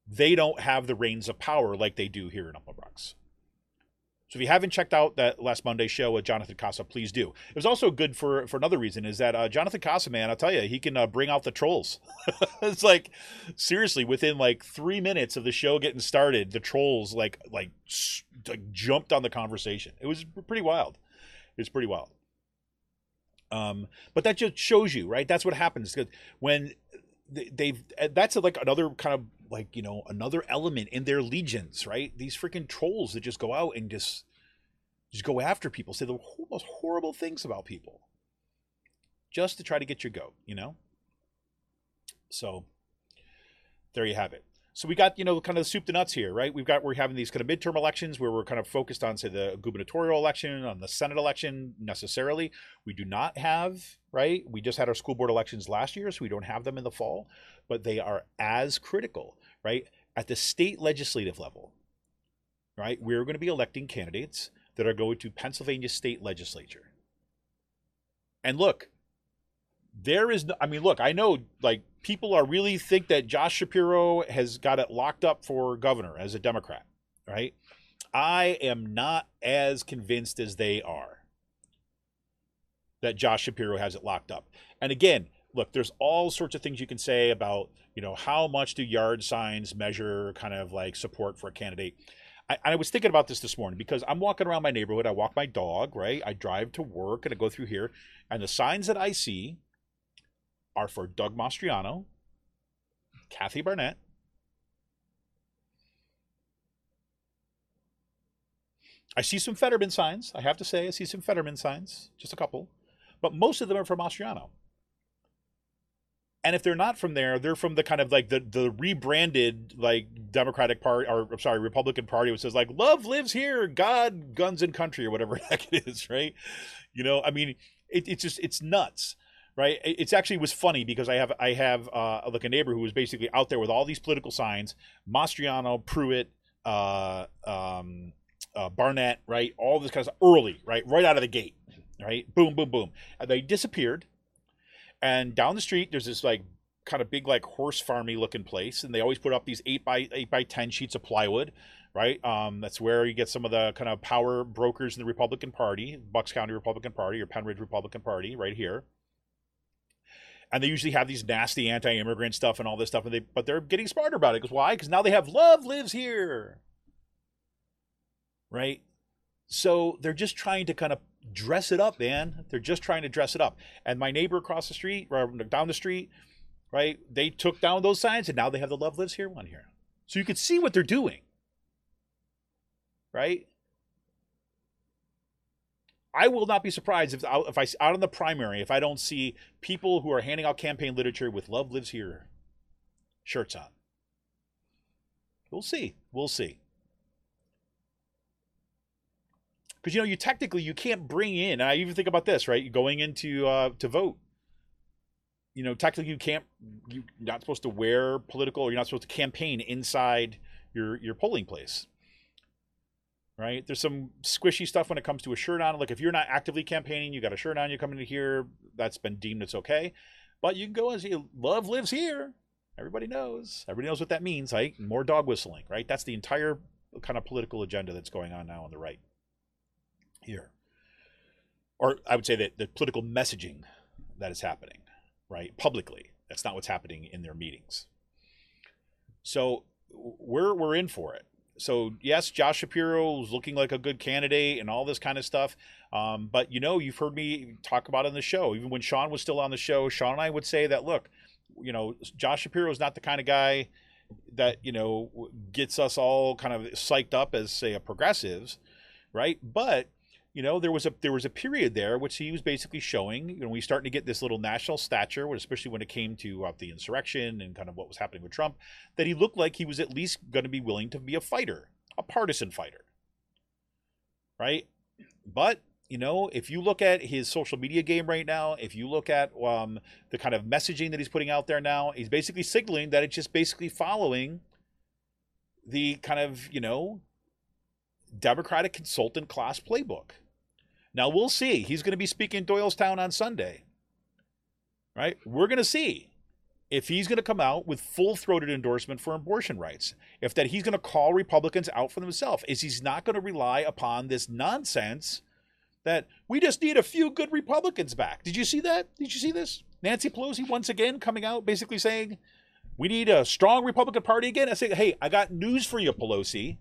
they don't have the reins of power like they do here in Upper Bucks. So if you haven't checked out that last Monday show with Jonathan Casa, please do. It was also good for for another reason is that uh, Jonathan Casa, man, I'll tell you, he can uh, bring out the trolls. it's like seriously, within like three minutes of the show getting started, the trolls like like, like jumped on the conversation. It was pretty wild. It's pretty wild. Um, but that just shows you, right? That's what happens when they've that's like another kind of like you know another element in their legions right? These freaking trolls that just go out and just just go after people say the most horrible things about people just to try to get your goat you know? So there you have it so we got you know kind of the soup to nuts here right? We've got we're having these kind of midterm elections where we're kind of focused on say the gubernatorial election on the senate election necessarily. We do not have right? We just had our school board elections last year so we don't have them in the fall but they are as critical right? At the state legislative level right we're going to be electing candidates that are going to pennsylvania state legislature. And look there is no, I mean, look, I know like people are really think that Josh Shapiro has got it locked up for governor as a Democrat, right? I am not as convinced as they are that Josh Shapiro has it locked up. And again, look, there's all sorts of things you can say about, you know, how much do yard signs measure kind of like support for a candidate. I, I was thinking about this this morning because I'm walking around my neighborhood. I walk my dog, right? I drive to work and I go through here, and the signs that I see are for Doug Mastriano, Kathy Barnett, I see some Fetterman signs. I have to say, I see some Fetterman signs, just a couple, but most of them are from Mastriano. And if they're not from there, they're from the kind of like the the rebranded like Democratic Party or I'm sorry Republican Party, which says like "Love lives here, God, guns and country" or whatever the heck it is, right? You know, I mean, it, it's just it's nuts right? It's actually was funny because I have I have uh, like a neighbor who was basically out there with all these political signs: Mastriano, Pruitt, uh, um, uh, Barnett, right? All this kind of stuff early, right? Right out of the gate, right? Boom, boom, boom. And they disappeared. And down the street, there's this like kind of big like horse farmy looking place, and they always put up these eight by eight by ten sheets of plywood, right? Um, that's where you get some of the kind of power brokers in the Republican Party, Bucks County Republican Party or Pennridge Republican Party, right here. And they usually have these nasty anti-immigrant stuff and all this stuff, and they but they're getting smarter about it. Because why? Because now they have love lives here, right? So they're just trying to kind of dress it up, man. They're just trying to dress it up. And my neighbor across the street, or down the street, right? They took down those signs, and now they have the love lives here one here. So you could see what they're doing right? I will not be surprised if if I out in the primary if I don't see people who are handing out campaign literature with "Love Lives Here" shirts on. We'll see. We'll see. Because you know, you technically you can't bring in. I even think about this, right? Going into uh, to vote. You know, technically you can't. You're not supposed to wear political, or you're not supposed to campaign inside your your polling place right? There's some squishy stuff when it comes to a shirt on. Like if you're not actively campaigning, you got a shirt on, you come into here, that's been deemed it's okay. But you can go and see love lives here. Everybody knows. Everybody knows what that means, right? More dog whistling, right? That's the entire kind of political agenda that's going on now on the right here. Or I would say that the political messaging that is happening, right? Publicly. That's not what's happening in their meetings. So we're we're in for it so yes, Josh Shapiro is looking like a good candidate and all this kind of stuff. Um, but you know, you've heard me talk about it in the show. Even when Sean was still on the show, Sean and I would say that look, you know, Josh Shapiro is not the kind of guy that you know gets us all kind of psyched up as say a progressives, right? But you know there was a there was a period there which he was basically showing you know we starting to get this little national stature especially when it came to uh, the insurrection and kind of what was happening with trump that he looked like he was at least going to be willing to be a fighter a partisan fighter. Right? But you know if you look at his social media game right now if you look at um, the kind of messaging that he's putting out there now he's basically signaling that it's just basically following the kind of you know democratic consultant class playbook now we'll see. He's going to be speaking in Doylestown on Sunday. Right? We're going to see if he's going to come out with full-throated endorsement for abortion rights. If that he's going to call Republicans out for themselves. Is he's not going to rely upon this nonsense that we just need a few good Republicans back. Did you see that? Did you see this? Nancy Pelosi once again coming out basically saying we need a strong Republican Party again. I say, hey, I got news for you, Pelosi.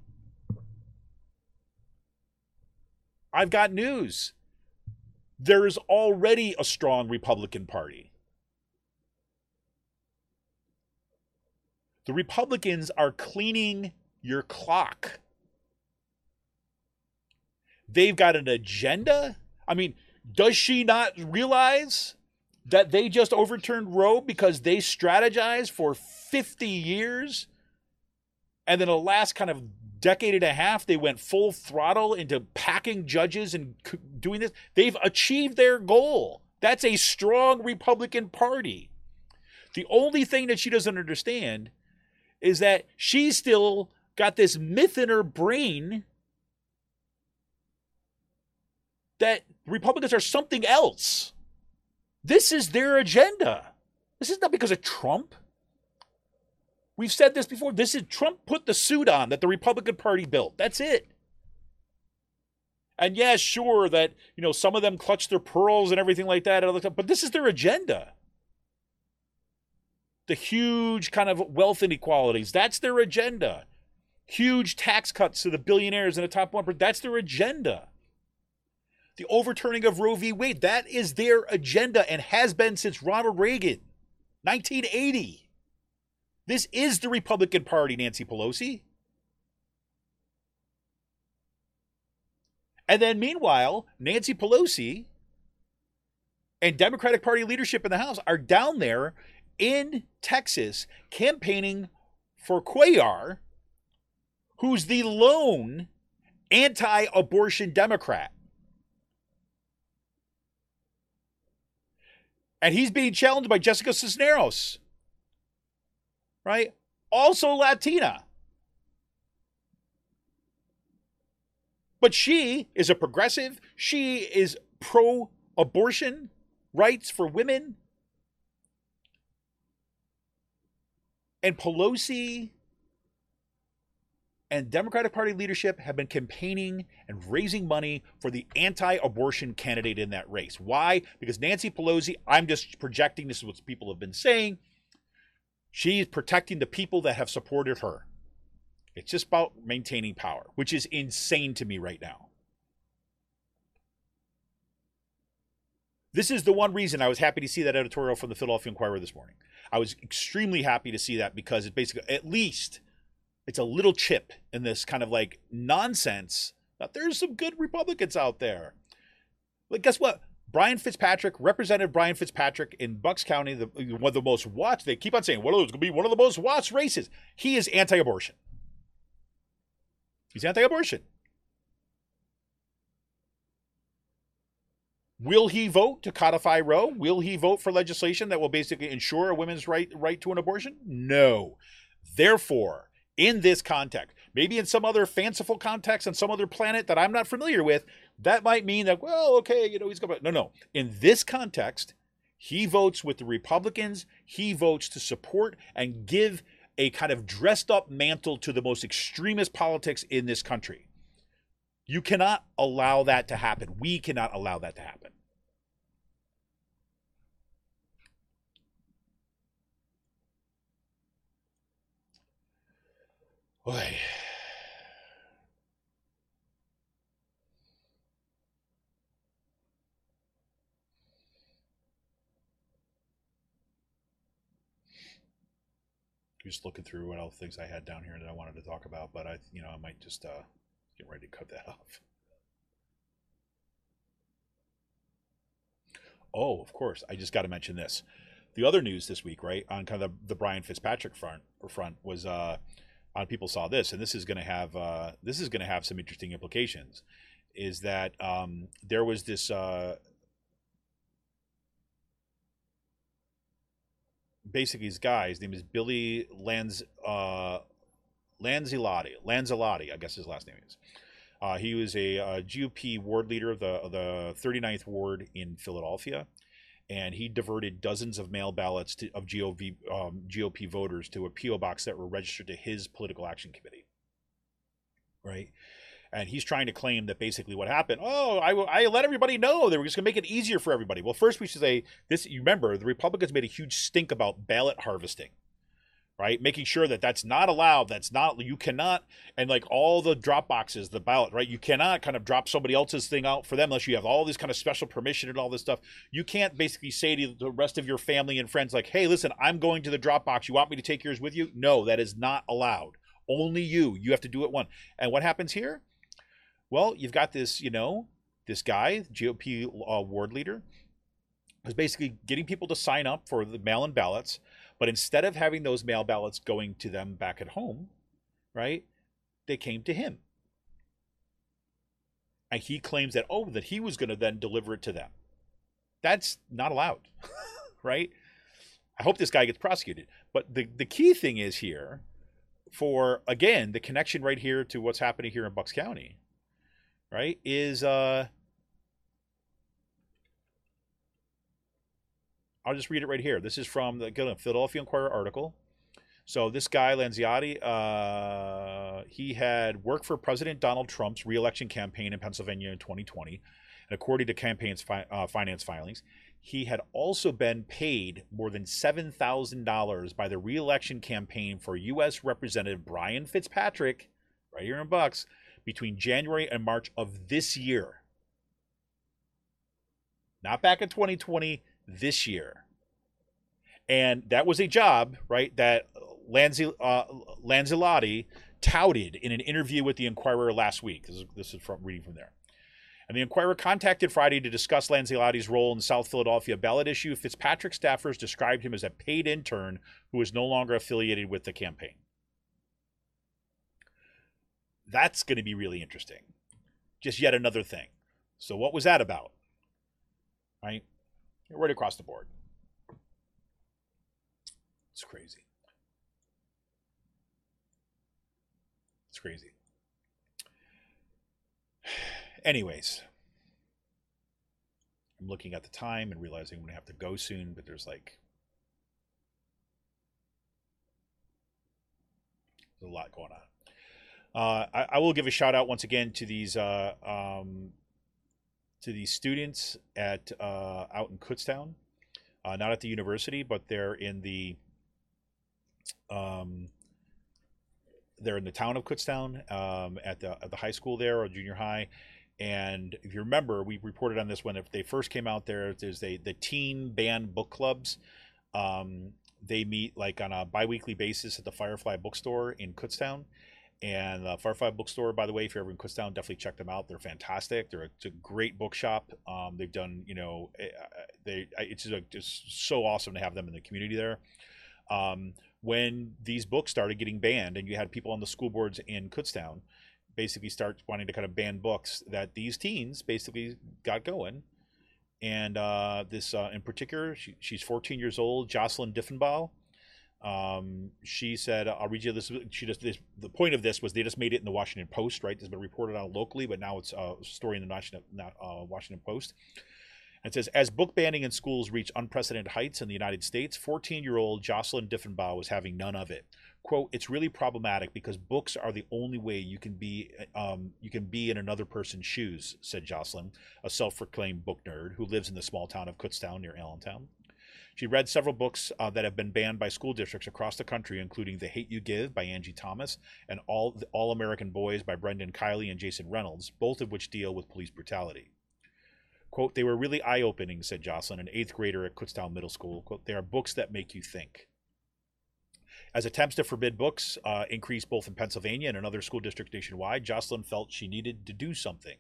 I've got news. There is already a strong Republican Party. The Republicans are cleaning your clock. They've got an agenda. I mean, does she not realize that they just overturned Roe because they strategized for 50 years? And then a last kind of decade and a half, they went full throttle into packing judges and doing this. They've achieved their goal. That's a strong Republican Party. The only thing that she doesn't understand is that she's still got this myth in her brain that Republicans are something else. This is their agenda. This is not because of Trump. We've said this before. This is Trump put the suit on that the Republican Party built. That's it. And yeah, sure that you know some of them clutch their pearls and everything like that, but this is their agenda. The huge kind of wealth inequalities. That's their agenda. Huge tax cuts to the billionaires and the top one. That's their agenda. The overturning of Roe v. Wade. That is their agenda and has been since Ronald Reagan, 1980. This is the Republican Party, Nancy Pelosi. And then meanwhile, Nancy Pelosi and Democratic Party leadership in the House are down there in Texas campaigning for Cuellar, who's the lone anti abortion Democrat. And he's being challenged by Jessica Cisneros right? Also Latina. But she is a progressive. She is pro abortion rights for women. And Pelosi and Democratic Party leadership have been campaigning and raising money for the anti abortion candidate in that race. Why? Because Nancy Pelosi, I'm just projecting, this is what people have been saying, she's protecting the people that have supported her. It's just about maintaining power, which is insane to me right now. This is the one reason I was happy to see that editorial from the Philadelphia Inquirer this morning. I was extremely happy to see that because it basically, at least, it's a little chip in this kind of like nonsense that there's some good Republicans out there. But guess what? Brian Fitzpatrick, Representative Brian Fitzpatrick in Bucks County, the, one of the most watched. They keep on saying, "What well, going to be one of the most watched races?" He is anti-abortion. He's anti-abortion. Will he vote to codify Roe? Will he vote for legislation that will basically ensure a woman's right right to an abortion? No. Therefore, in this context, maybe in some other fanciful context on some other planet that I'm not familiar with, that might mean that well, okay, you know, he's going to No, no. In this context, he votes with the Republicans. He votes to support and give a kind of dressed up mantle to the most extremist politics in this country. You cannot allow that to happen. We cannot allow that to happen. Boy. Just looking through what else things I had down here that I wanted to talk about, but I, you know, I might just uh, get ready to cut that off. Oh, of course. I just got to mention this. The other news this week, right, on kind of the, the Brian Fitzpatrick front front was uh, on people saw this, and this is going to have uh, this is going to have some interesting implications. Is that um, there was this uh, basically this guy, his name is Billy Lanz uh, Lanzillotti. Lanzillotti, I guess his last name is. Uh, he was a, a, uh, GOP ward leader of the, of the 39th ward in Philadelphia, and he diverted dozens of mail ballots to, of GOP, um, GOP voters to a PO box that were registered to his political action committee. Right, and he's trying to claim that basically what happened. Oh, I, I let everybody know they were just going to make it easier for everybody. Well, first we should say this. You remember the Republicans made a huge stink about ballot harvesting right? Making sure that that's not allowed. That's not you cannot and like all the drop boxes, the ballot, right? You cannot kind of drop somebody else's thing out for them unless you have all this kind of special permission and all this stuff. You can't basically say to the rest of your family and friends like, "Hey, listen, I'm going to the drop box. You want me to take yours with you?" No, that is not allowed. Only you. You have to do it one. And what happens here? Well, you've got this, you know, this guy, GOP uh, ward leader, who's basically getting people to sign up for the mail-in ballots but instead of having those mail ballots going to them back at home, right, they came to him. And he claims that, oh, that he was going to then deliver it to them. That's not allowed, right? I hope this guy gets prosecuted. But the, the key thing is here for, again, the connection right here to what's happening here in Bucks County, right, is uh, I'll just read it right here. This is from the Philadelphia Inquirer article. So this guy Lanziotti, uh, he had worked for President Donald Trump's reelection campaign in Pennsylvania in 2020, and according to campaign's fi- uh, finance filings, he had also been paid more than seven thousand dollars by the reelection campaign for U.S. Representative Brian Fitzpatrick, right here in Bucks, between January and March of this year. Not back in 2020, this year. And that was a job, right, that Lanzi, uh, Lanzillotti touted in an interview with the Inquirer last week. This is, this is from reading from there. And the Inquirer contacted Friday to discuss Lanzillotti's role in the South Philadelphia ballot issue. Fitzpatrick staffers described him as a paid intern who is no longer affiliated with the campaign. That's going to be really interesting. Just yet another thing. So, what was that about? Right? right across the board. It's crazy. It's crazy. Anyways, I'm looking at the time and realizing I'm going to have to go soon, but there's like there's a lot going on. Uh, I, I will give a shout out once again to these uh, um, to these students at uh, out in Kutztown, uh, not at the university, but they're in the um, they're in the town of Kutztown um, at the at the high school there or junior high. And if you remember, we reported on this when they first came out there. There's the the teen banned book clubs. Um, they meet like on a biweekly basis at the Firefly Bookstore in Kutztown. And Firefly Bookstore, by the way, if you're ever in Kutztown, definitely check them out. They're fantastic. They're a, a great bookshop. Um, they've done, you know, eh, eh, they it's just, just so awesome to have them in the community there. Um, when these books started getting banned, and you had people on the school boards in Kutztown basically start wanting to kind of ban books, that these teens basically got going. And uh, this, uh, in particular, she, she's 14 years old, Joslyn Diffenbaugh. Um, she said, "I'll read you this." She just this, the point of this was they just made it in the Washington Post, right? This has been reported on locally, but now it's a story in the Washington, uh, Washington Post. It says, as book banning in schools reached unprecedented heights in the United States, 14-year-old Joslyn Diffenbaugh was having none of it. "Quote: It's really problematic because books are the only way you can be um, you can be in another person's shoes," said Joslyn, a self-proclaimed book nerd who lives in the small town of Kutztown near Allentown. She read several books uh, that have been banned by school districts across the country, including The Hate You Give by Angie Thomas and All, All American Boys by Brendan Kiely and Jason Reynolds, both of which deal with police brutality. Quote, they were really eye opening, said Joslyn, an eighth grader at Kutztown Middle School. Quote, they are books that make you think. As attempts to forbid books uh, increased both in Pennsylvania and another school district nationwide, Joslyn felt she needed to do something.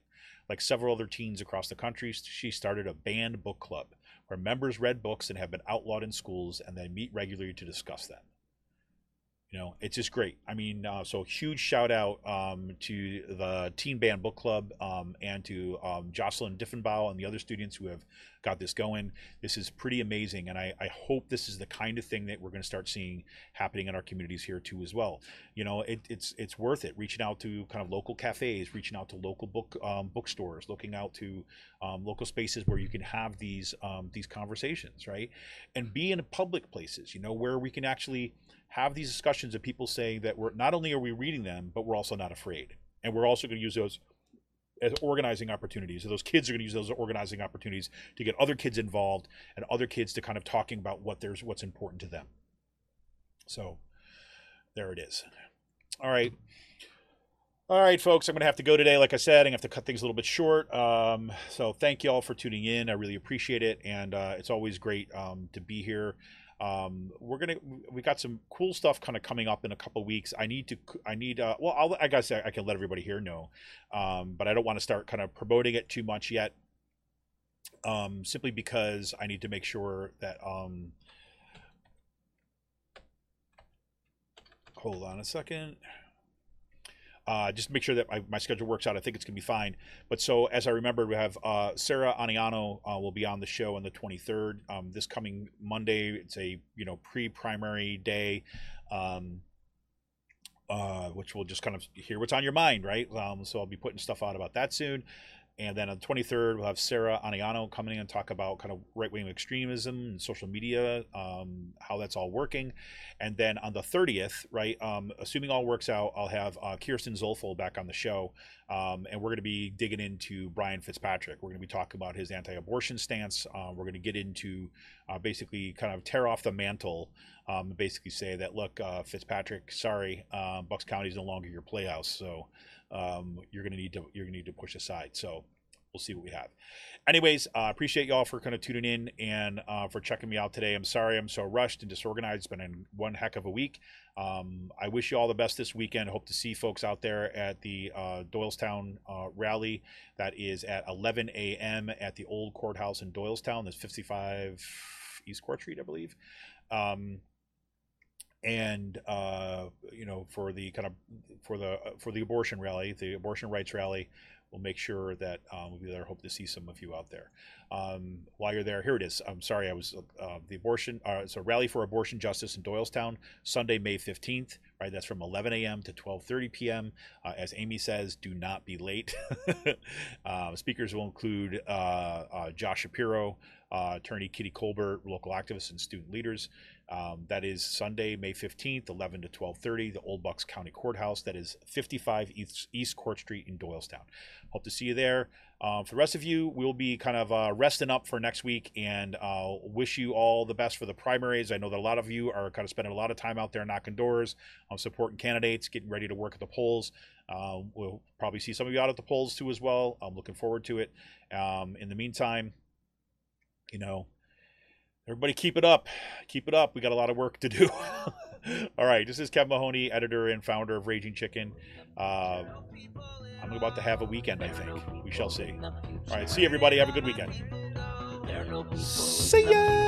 Like several other teens across the country, she started a banned book club where members read books and have been outlawed in schools and they meet regularly to discuss them. You know, it's just great. I mean, uh, so huge shout out um, to the Teen Banned Book Club um, and to um, Joslyn Diffenbaugh and the other students who have got this going. This is pretty amazing, and I, I hope this is the kind of thing that we're going to start seeing happening in our communities here too as well. You know, it, it's it's worth it. Reaching out to kind of local cafes, reaching out to local book um, bookstores, looking out to um, local spaces where you can have these um, these conversations, right? And be in public places. You know, where we can actually have these discussions of people saying that we're not only are we reading them, but we're also not afraid, and we're also going to use those as organizing opportunities. So those kids are going to use those organizing opportunities to get other kids involved and other kids to kind of talking about what there's what's important to them. So there it is. All right. All right, folks, I'm going to have to go today. Like I said, I'm going to have to cut things a little bit short. Um, so thank you all for tuning in. I really appreciate it. And uh, it's always great um, to be here. Um, we're gonna we got some cool stuff kind of coming up in a couple weeks. I need to I need uh, well I'll, I guess I can let everybody here know, um, but I don't want to start kind of promoting it too much yet. Um, simply because I need to make sure that um, hold on a second uh, just make sure that my, my, schedule works out. I think it's going to be fine. But so, as I remember, we have uh, Sarah Aniano uh, will be on the show on the 23rd. Um, this coming Monday, it's a you know pre-primary day, um, uh, which we'll just kind of hear what's on your mind, right? Um, so I'll be putting stuff out about that soon. And then on the 23rd, we'll have Sarah Aniano coming in and talk about kind of right wing extremism and social media, um, how that's all working. And then on the 30th, right, um, assuming all works out, I'll have uh, Kirsten Zoelfel back on the show. Um, and we're going to be digging into Brian Fitzpatrick. We're going to be talking about his anti abortion stance. Uh, we're going to get into uh, basically kind of tear off the mantle, um, basically say that, look, uh, Fitzpatrick, sorry, uh, Bucks County is no longer your playhouse. So, um, you're gonna need to you're gonna need to push aside. So we'll see what we have. Anyways, uh, appreciate y'all for kind of tuning in and uh, for checking me out today. I'm sorry I'm so rushed and disorganized. It's been one heck of a week. Um, I wish you all the best this weekend. Hope to see folks out there at the uh, Doylestown uh, rally. That is at 11 a.m. at the old courthouse in Doylestown. That's 55 East Court Street, I believe. Um, and uh, you know for the kind of for the for the abortion rally, the abortion rights rally, we'll make sure that um, we'll be there. Hope to see some of you out there. Um, while you're there, here it is. I'm sorry, I was uh, the abortion. Uh, a rally for abortion justice in Doylestown, Sunday, May 15th. Right, that's from 11 a.m. to 12:30 p.m. Uh, as Amy says, do not be late. Uh, speakers will include uh, uh, Josh Shapiro, attorney Kitty Kolbert, local activists and student leaders. Um, that is Sunday, May 15th, 11 to 12:30, the Old Bucks County Courthouse. That is 55 East, East Court Street in Doylestown. Hope to see you there. Um, for the rest of you, we'll be kind of uh, resting up for next week and uh, wish you all the best for the primaries. I know that a lot of you are kind of spending a lot of time out there knocking doors, um, supporting candidates, getting ready to work at the polls. Uh, we'll probably see some of you out at the polls too as well. I'm looking forward to it. Um, in the meantime, you know, everybody keep it up. Keep it up. We got a lot of work to do. All right. This is Kevin Mahoney, editor and founder of Raging Chicken. Uh, I'm about to have a weekend, I think. We shall see. All right. See everybody. Have a good weekend. There are no people See ya.